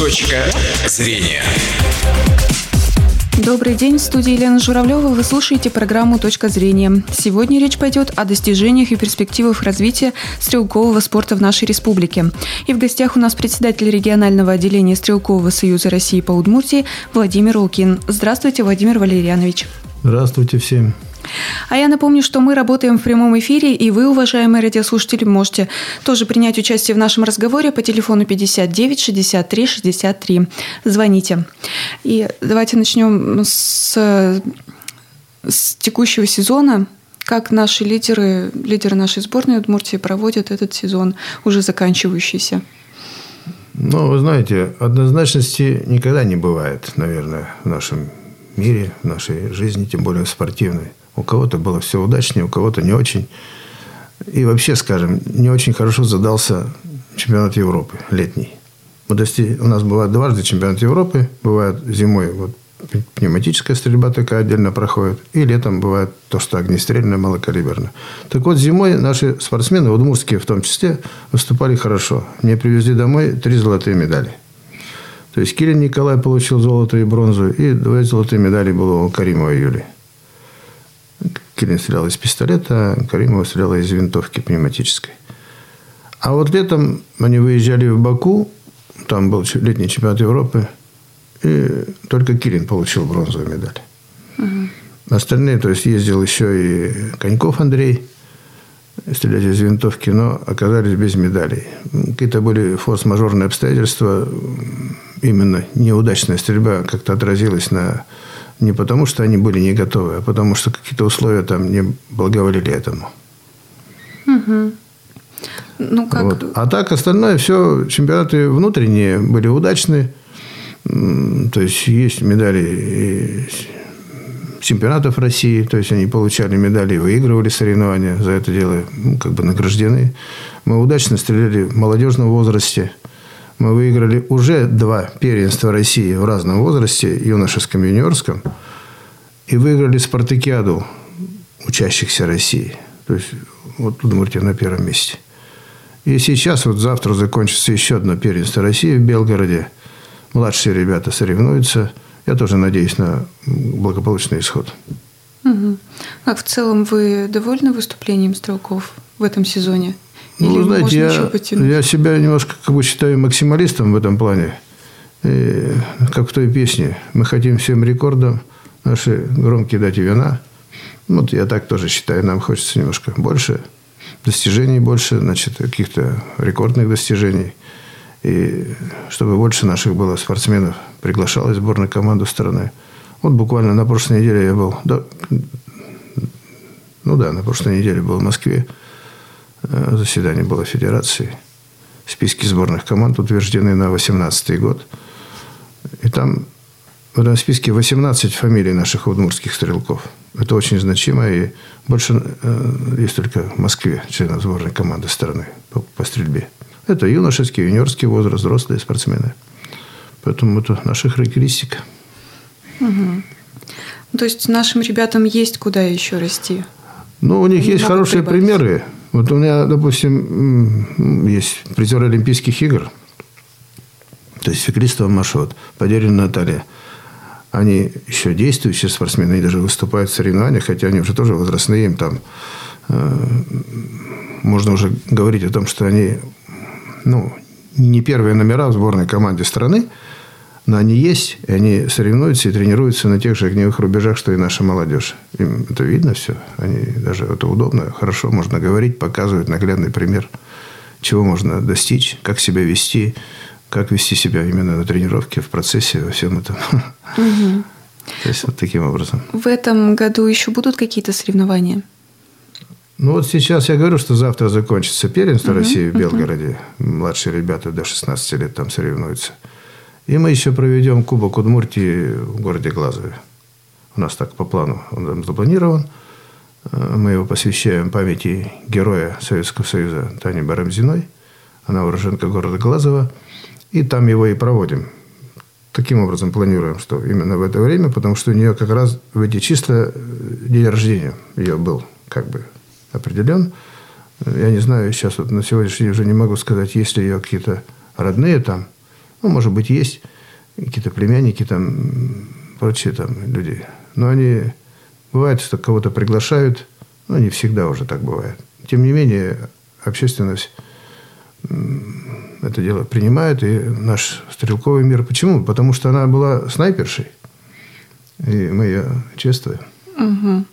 Точка зрения. Добрый день, в студии Елена Журавлева. Вы слушаете программу «Точка зрения». Сегодня речь пойдет о достижениях и перспективах развития стрелкового спорта в нашей республике. И в гостях у нас председатель регионального отделения Стрелкового союза России по Удмуртии Владимир Лукин. Здравствуйте, Владимир Валерьянович. Здравствуйте всем. А я напомню, что мы работаем в прямом эфире, и вы, уважаемые радиослушатели, можете тоже принять участие в нашем разговоре по телефону 59 63 63. Звоните. И давайте начнем с, с текущего сезона. Как наши лидеры, лидеры нашей сборной Удмуртии проводят этот сезон, уже заканчивающийся? Ну, вы знаете, однозначности никогда не бывает, наверное, в нашем мире, в нашей жизни, тем более в спортивной. У кого-то было все удачнее, у кого-то не очень. И вообще, скажем, не очень хорошо задался чемпионат Европы летний. Мы дости... У нас бывает дважды чемпионат Европы. Бывает зимой вот, пневматическая стрельба такая отдельно проходит. И летом бывает то, что огнестрельное, малокалиберное. Так вот, зимой наши спортсмены, удмуртские в том числе, выступали хорошо. Мне привезли домой три золотые медали. То есть Кирин Николай получил золото и бронзу, и две золотые медали было у Каримова Юли. Кирин стрелял из пистолета, Каримова стреляла из винтовки пневматической. А вот летом они выезжали в Баку, там был летний чемпионат Европы, и только Кирин получил бронзовую медаль. Угу. Остальные, то есть ездил еще и Коньков Андрей, стрелять из винтовки, но оказались без медалей. Какие-то были форс-мажорные обстоятельства, именно неудачная стрельба как-то отразилась на не потому, что они были не готовы, а потому, что какие-то условия там не благоволили этому. Угу. Ну, как... вот. А так остальное все, чемпионаты внутренние были удачные. То есть есть медали чемпионатов России, то есть они получали медали выигрывали соревнования, за это дело ну, как бы награждены. Мы удачно стреляли в молодежном возрасте – мы выиграли уже два первенства России в разном возрасте, юношеском и юниорском, и выиграли спартакиаду учащихся России. То есть, вот Удмуртия на первом месте. И сейчас, вот завтра закончится еще одно первенство России в Белгороде. Младшие ребята соревнуются. Я тоже надеюсь на благополучный исход. Угу. А в целом вы довольны выступлением стрелков в этом сезоне? Ну, Или знаете, я, я себя немножко как бы считаю максималистом в этом плане. И, как в той песне. Мы хотим всем рекордам наши громкие дать вина. Вот я так тоже считаю. Нам хочется немножко больше достижений, больше, значит, каких-то рекордных достижений. И чтобы больше наших было спортсменов приглашалось в сборную команду страны. Вот буквально на прошлой неделе я был... Да, ну да, на прошлой неделе был в Москве. Э, заседание было Федерации. Списки сборных команд утверждены на 2018 год. И там в этом списке 18 фамилий наших удмуртских стрелков. Это очень значимо. И больше э, есть только в Москве членов сборной команды страны по, по стрельбе. Это юношеский, юниорский возраст, взрослые спортсмены. Поэтому это наша характеристика. Угу. То есть нашим ребятам есть куда еще расти? Ну, у них Они есть хорошие прибавить. примеры. Вот у меня, допустим, есть призер Олимпийских игр, то есть Феклистова Машот, Подерина Наталья. Они еще действующие спортсмены, они даже выступают в соревнованиях, хотя они уже тоже возрастные, им там э, можно уже говорить о том, что они ну, не первые номера в сборной команде страны, но они есть, и они соревнуются и тренируются на тех же огневых рубежах, что и наша молодежь. Им это видно все. Они даже это удобно, хорошо можно говорить, показывают наглядный пример, чего можно достичь, как себя вести, как вести себя именно на тренировке, в процессе, во всем этом. Угу. То есть вот таким образом. В этом году еще будут какие-то соревнования? Ну вот сейчас я говорю, что завтра закончится первенство uh России в Белгороде. uh Младшие ребята до 16 лет там соревнуются. И мы еще проведем Кубок Удмуртии в городе Глазове. У нас так по плану он запланирован. Э, мы его посвящаем памяти героя Советского Союза Тани Барамзиной. Она уроженка города Глазова. И там его и проводим. Таким образом планируем, что именно в это время, потому что у нее как раз в эти числа э, день рождения ее был как бы определен. Я не знаю, сейчас вот на сегодняшний день уже не могу сказать, есть ли ее какие-то родные там – Ну, может быть, есть какие-то племянники, там, прочие там люди. Но они... Бывает, что кого-то приглашают, но не всегда уже так бывает. Тем не менее, общественность это дело принимает, и наш стрелковый мир. Почему? Потому что она была снайпершей, и мы ее чествуем. Угу.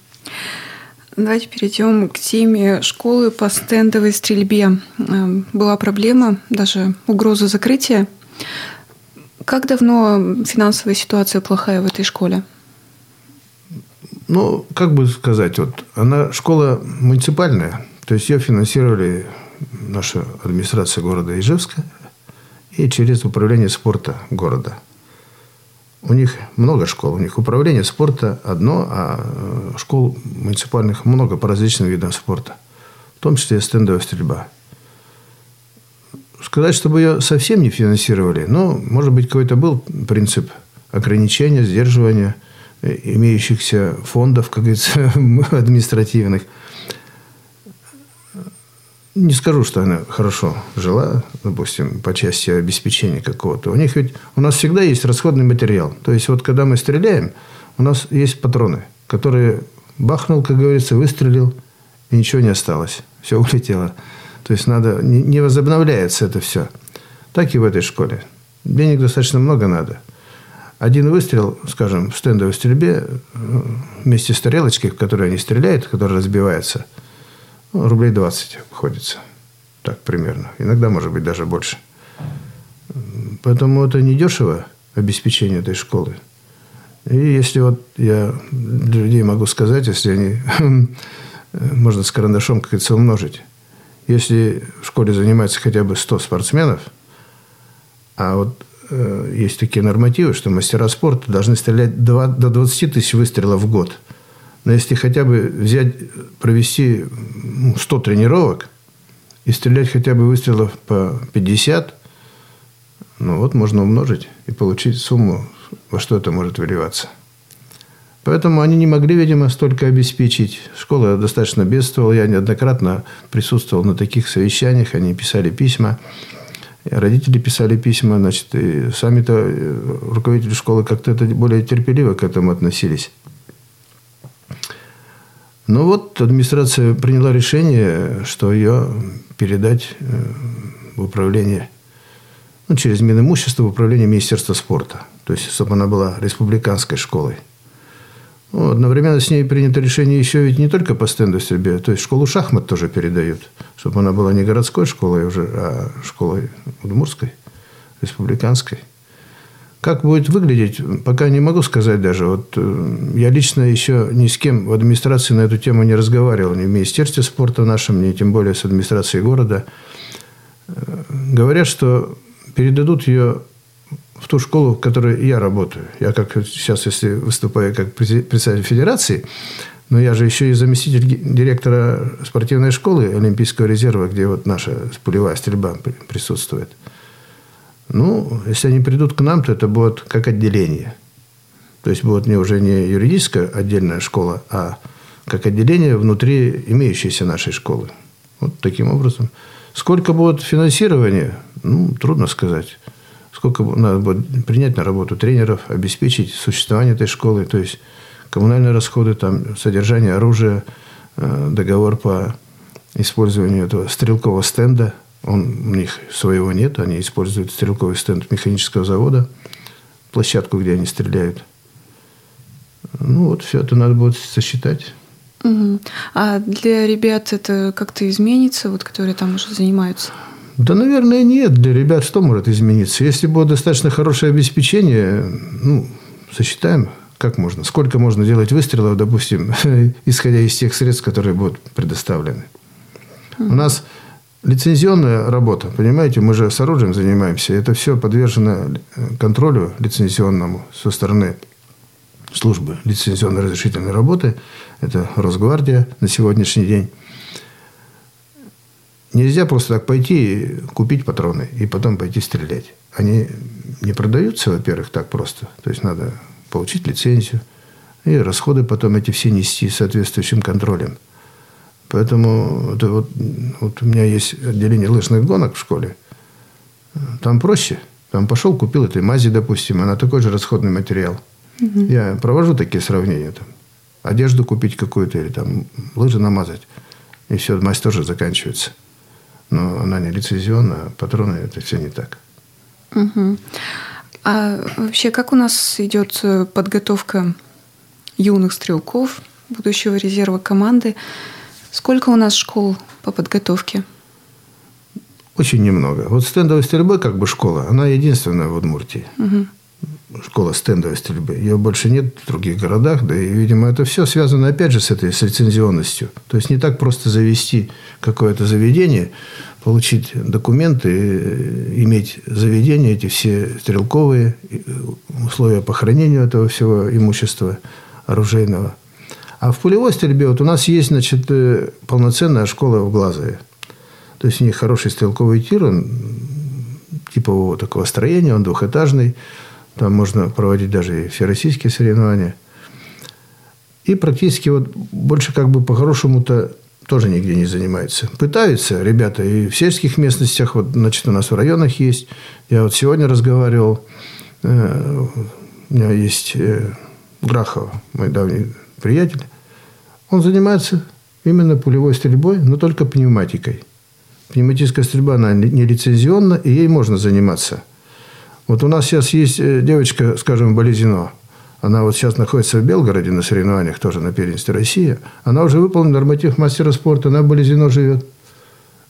Давайте перейдем к теме школы по стендовой стрельбе. Эм, была проблема, даже угроза закрытия. Как давно финансовая ситуация плохая в этой школе? Ну, как бы сказать, вот она школа муниципальная, то есть ее финансировали наша администрация города Ижевска и через управление спорта города. У них много школ. У них управление спорта одно, а э, школ муниципальных много по различным видам спорта. В том числе стендовая стрельба. Сказать, чтобы ее совсем не финансировали, ну, может быть, какой-то был принцип ограничения, сдерживания э, имеющихся фондов, как говорится, административных – не скажу, что она хорошо жила, допустим, по части обеспечения какого-то. У них ведь у нас всегда есть расходный материал. То есть вот когда мы стреляем, у нас есть патроны, которые бахнул, как говорится, выстрелил, и ничего не осталось. Все улетело. То есть надо, не возобновляется это все. Так и в этой школе. Денег достаточно много надо. Один выстрел, скажем, в стендовой стрельбе э, вместе с тарелочкой, в которой они стреляют, которая разбивается – рублей 20 обходится. Так примерно. Иногда, может быть, даже больше. Поэтому это не дешево обеспечение этой школы. И если вот я для людей могу сказать, если они, можно с карандашом, как говорится, умножить. Если в школе занимается хотя бы 100 спортсменов, а вот э, есть такие нормативы, что мастера спорта должны стрелять 2, до 20 тысяч выстрелов в год – но если хотя бы взять, провести 100 ну, тренировок и стрелять хотя бы выстрелов по 50, ну вот можно умножить и получить сумму, во что это может выливаться. Поэтому они не могли, видимо, столько обеспечить. Школа достаточно бедствовала. Я неоднократно присутствовал на таких совещаниях. Они писали письма. Родители писали письма. Значит, и сами-то э, руководители школы как-то это более терпеливо к этому относились. Ну вот администрация приняла решение, что ее передать э, в управление, ну, через Минимущество в управление Министерства спорта. То есть, чтобы она была республиканской школой. Ну, одновременно с ней принято решение еще ведь не только по стенду стрельбе, то есть школу шахмат тоже передают, чтобы она была не городской школой уже, а школой удмурской, республиканской. Как будет выглядеть, пока не могу сказать даже. Вот э, я лично еще ни с кем в администрации на эту тему не разговаривал, ни в Министерстве спорта нашем, ни тем более с администрацией города. Э, говорят, что передадут ее в ту школу, в которой я работаю. Я как сейчас, если выступаю как председатель федерации, но я же еще и заместитель директора спортивной школы Олимпийского резерва, где вот наша пулевая стрельба присутствует – ну, если они придут к нам, то это будет как отделение. То есть будет не уже не юридическая отдельная школа, а как отделение внутри имеющейся нашей школы. Вот таким образом. Сколько будет финансирования, ну, трудно сказать. Сколько надо будет принять на работу тренеров, обеспечить существование этой школы, то есть коммунальные расходы, там, содержание оружия, э, договор по использованию этого стрелкового стенда – он, у них своего нет, они используют стрелковый стенд механического завода, площадку, где они стреляют. Ну, вот все это надо будет сосчитать. Угу. А для ребят это как-то изменится, вот, которые там уже занимаются? Да, наверное, нет. Для ребят что может измениться? Если будет достаточно хорошее обеспечение, ну, сосчитаем, как можно. Сколько можно делать выстрелов, допустим, исходя из тех средств, которые будут предоставлены. Угу. У нас лицензионная работа, понимаете, мы же с оружием занимаемся, это все подвержено э, контролю лицензионному со стороны службы лицензионно-разрешительной работы, это Росгвардия на сегодняшний день. Нельзя просто так пойти и купить патроны и потом пойти стрелять. Они не продаются, во-первых, так просто. То есть надо получить лицензию и расходы потом эти все нести соответствующим контролем. Поэтому вот, вот у меня есть отделение лыжных гонок в школе. Там проще. Там пошел, купил этой мази, допустим, она такой же расходный материал. Угу. Я провожу такие сравнения. Там, одежду купить какую-то или там лыжи намазать. И все, мазь тоже заканчивается. Но она не лицензионная, а патроны это все не так. Угу. А вообще, как у нас идет э, подготовка юных стрелков, будущего резерва команды? Сколько у нас школ по подготовке? Очень немного. Вот стендовой стрельбы, как бы школа, она единственная в Удмуртии. Угу. Школа стендовой стрельбы. Ее больше нет в других городах. Да и, видимо, это все связано, опять же, с этой с лицензионностью. То есть, не так просто завести какое-то заведение, получить документы, э, иметь заведение, эти все стрелковые, э, условия по хранению этого всего имущества оружейного. А в пулевой стрельбе вот у нас есть, значит, э, полноценная школа в Глазове. То есть у них хороший стрелковый тир, он типового такого строения, он двухэтажный. Там можно проводить даже и всероссийские соревнования. И практически вот больше как бы по-хорошему-то тоже нигде не занимается. Пытаются ребята и в сельских местностях, вот, значит, у нас в районах есть. Я вот сегодня разговаривал, э, у меня есть э, Грахов, мой давний приятель. Он занимается именно пулевой стрельбой, но только пневматикой. Пневматическая стрельба, она не лицензионна, и ей можно заниматься. Вот у нас сейчас есть э, девочка, скажем, Болезино. Она вот сейчас находится в Белгороде на соревнованиях, тоже на первенстве России. Она уже выполнила норматив мастера спорта, она в Болезино живет.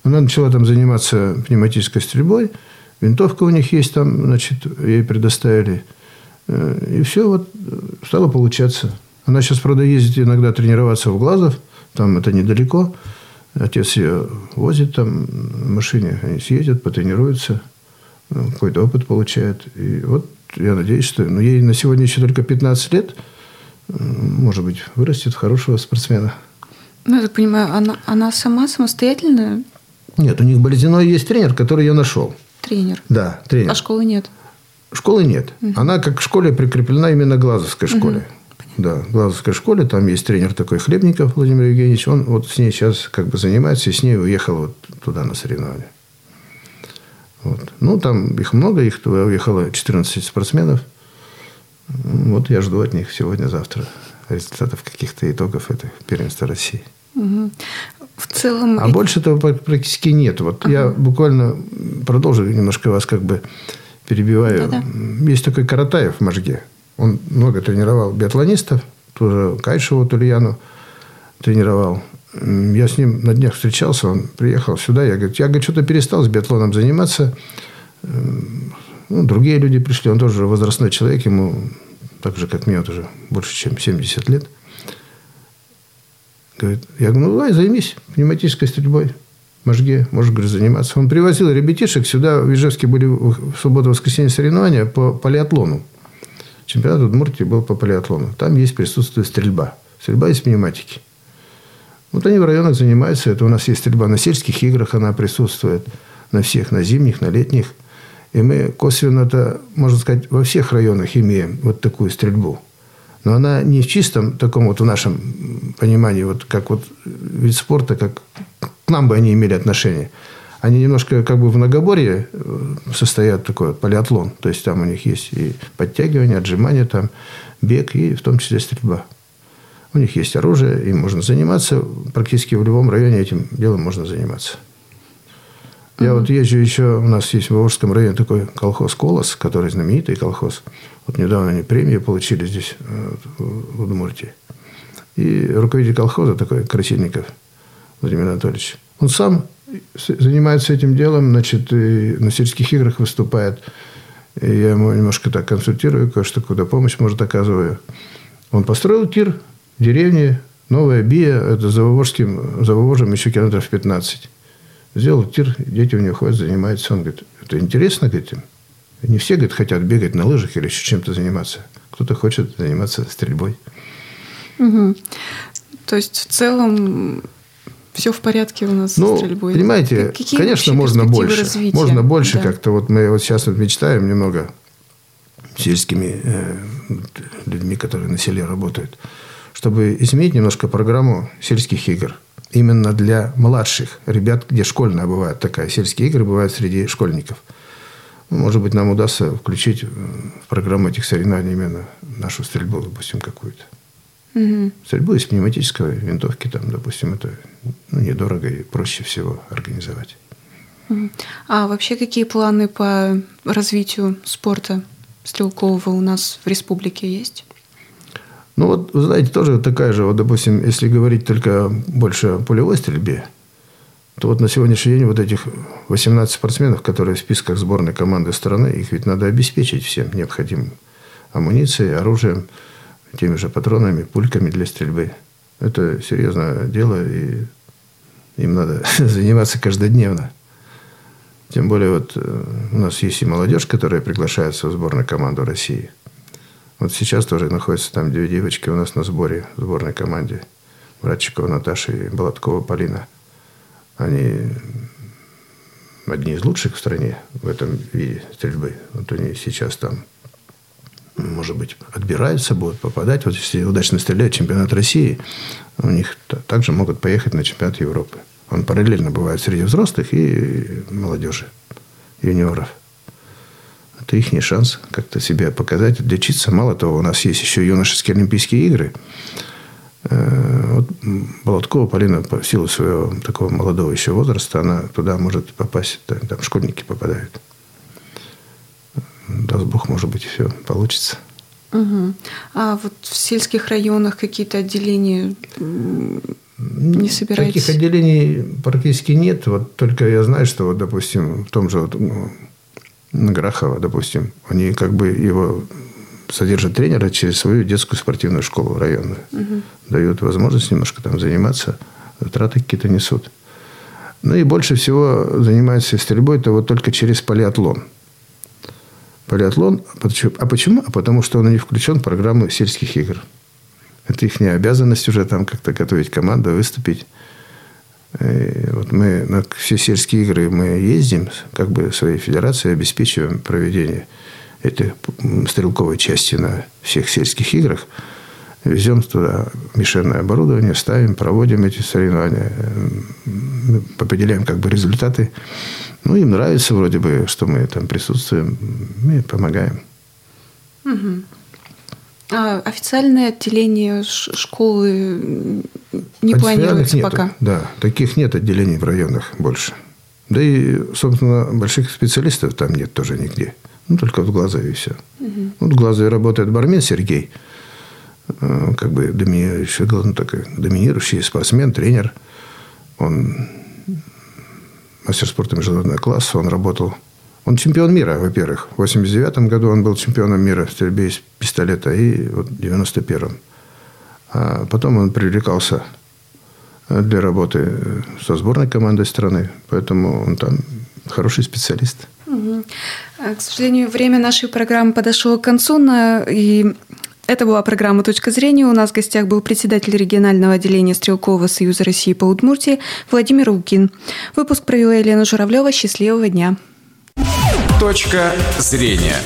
Она начала там заниматься пневматической стрельбой. Винтовка у них есть там, значит, ей предоставили. Э, и все вот стало получаться. Она сейчас, правда, ездит иногда тренироваться в Глазов. Там это недалеко. Отец ее возит там в машине, они съездят, потренируются, ну, какой-то опыт получают. И вот я надеюсь, что ну, ей на сегодня еще только 15 лет, может быть, вырастет в хорошего спортсмена. Ну, я так понимаю, она, она сама самостоятельная? Нет, у них Болезиной есть тренер, который я нашел. Тренер? Да, тренер. А школы нет? Школы нет. Угу. Она как в школе прикреплена именно к Глазовской школе. Угу. Да, в Глазовской школе. Там есть тренер такой Хлебников Владимир Евгеньевич. Он вот с ней сейчас как бы занимается, и с ней уехал вот туда на соревнования. Вот. Ну, там их много, их туда уехало 14 спортсменов. Вот я жду от них сегодня-завтра результатов каких-то итогов этой первенства России. Угу. В целом... А больше этого практически нет. Вот ага. я буквально продолжу немножко вас как бы перебиваю. Да-да. Есть такой Каратаев в Можге. Он много тренировал биатлонистов, тоже Кайшеву Тульяну тренировал. Я с ним на днях встречался, он приехал сюда, я говорю, я говорю, что-то перестал с биатлоном заниматься. Ну, другие люди пришли, он тоже возрастной человек, ему так же, как мне, вот уже больше, чем 70 лет. Говорит, я говорю, ну, давай займись пневматической стрельбой. Можге, можешь, говорю, заниматься. Он привозил ребятишек сюда, в Ижевске были в субботу-воскресенье соревнования по полиатлону. Чемпионат Удмуртии был по полиатлону. Там есть присутствие стрельба. Стрельба из пневматики. Вот они в районах занимаются. Это у нас есть стрельба на сельских играх, она присутствует на всех, на зимних, на летних. И мы косвенно это, можно сказать, во всех районах имеем вот такую стрельбу. Но она не в чистом таком вот в нашем понимании, вот как вот вид спорта, как к нам бы они имели отношение они немножко как бы в многоборье э, состоят такой полиатлон. То есть там у них есть и подтягивание, отжимание, там, бег и в том числе стрельба. У них есть оружие, им можно заниматься. Практически в любом районе этим делом можно заниматься. Я mm-hmm. вот езжу еще, у нас есть в Волжском районе такой колхоз «Колос», который знаменитый колхоз. Вот недавно они премию получили здесь, э, в Удмуртии. И руководитель колхоза такой, Красильников Владимир Анатольевич, он сам занимается этим делом, значит, и на сельских играх выступает. И я ему немножко так консультирую, кое-что, куда помощь, может, оказываю. Он построил тир в деревне, новая Бия, это за Вовожским, за Вовожем еще километров 15. Сделал тир, дети у него ходят, занимаются. Он говорит, это интересно, говорит. Не все, говорит, хотят бегать на лыжах или еще чем-то заниматься. Кто-то хочет заниматься стрельбой. Угу. То есть, в целом, все в порядке у нас ну, с стрельбой. Понимаете, Какие конечно, можно больше. Развития? Можно больше да. как-то. Вот мы вот сейчас вот мечтаем немного сельскими э, людьми, которые на селе работают, чтобы изменить немножко программу сельских игр. Именно для младших ребят, где школьная бывает такая. Сельские игры бывают среди школьников. Ну, может быть, нам удастся включить в программу этих соревнований именно нашу стрельбу, допустим, какую-то. Угу. Стрельбу из пневматической винтовки, там, допустим, это ну, недорого и проще всего организовать. А вообще какие планы по развитию спорта стрелкового у нас в республике есть? Ну вот, вы знаете, тоже такая же, вот, допустим, если говорить только больше о пулевой стрельбе, то вот на сегодняшний день вот этих 18 спортсменов, которые в списках сборной команды страны, их ведь надо обеспечить всем необходимым амуницией, оружием, теми же патронами, пульками для стрельбы. Это серьезное дело, и им надо заниматься каждодневно. Тем более вот э, у нас есть и молодежь, которая приглашается в сборную команду России. Вот сейчас тоже находятся там две девочки у нас на сборе в сборной команде. Братчикова Наташа и Балаткова Полина. Они одни из лучших в стране в этом виде стрельбы. Вот они сейчас там, может быть, отбираются, будут попадать. Вот если удачно стреляют чемпионат России, у них также могут поехать на чемпионат Европы. Он параллельно бывает среди взрослых и молодежи, юниоров. Это их шанс как-то себя показать, отличиться. Мало того, у нас есть еще юношеские Олимпийские игры. Э, вот Болоткова Полина по силу своего такого молодого еще возраста, она туда может попасть, там школьники попадают. Даст Бог, может быть, все получится. Угу. А вот в сельских районах какие-то отделения не собираетесь? Таких отделений практически нет. Вот только я знаю, что, вот, допустим, в том же вот, ну, Грахова, допустим, они как бы его содержат тренера через свою детскую спортивную школу районную. Угу. Дают возможность немножко там заниматься, траты какие-то несут. Ну и больше всего занимается стрельбой это вот только через полиатлон. Полиатлон. А почему? А потому что он не включен в программу сельских игр. Это их обязанность уже там как-то готовить команду, выступить. И вот мы на все сельские игры мы ездим, как бы своей федерацией обеспечиваем проведение этой стрелковой части на всех сельских играх. Везем туда мишенное оборудование, ставим, проводим эти соревнования, определяем как бы результаты. Ну, им нравится вроде бы, что мы там присутствуем, мы помогаем. Угу. А официальное отделение школы не планируется нету, пока? Да, таких нет отделений в районах больше. Да и, собственно, больших специалистов там нет тоже нигде. Ну, только в Глазове и все. Угу. Вот в Глазове работает бармен Сергей. Э, как бы доминирующий, ну, такой, доминирующий спортсмен, тренер. Он мастер спорта международного класса. Он работал он чемпион мира, во-первых. В 89 году он был чемпионом мира в стрельбе из пистолета. И вот в 91-м. А потом он привлекался для работы со сборной командой страны. Поэтому он там хороший специалист. Угу. К сожалению, время нашей программы подошло к концу. И это была программа «Точка зрения». У нас в гостях был председатель регионального отделения Стрелкового союза России по Удмуртии Владимир Укин. Выпуск провела Елена Журавлева. Счастливого дня! Точка зрения.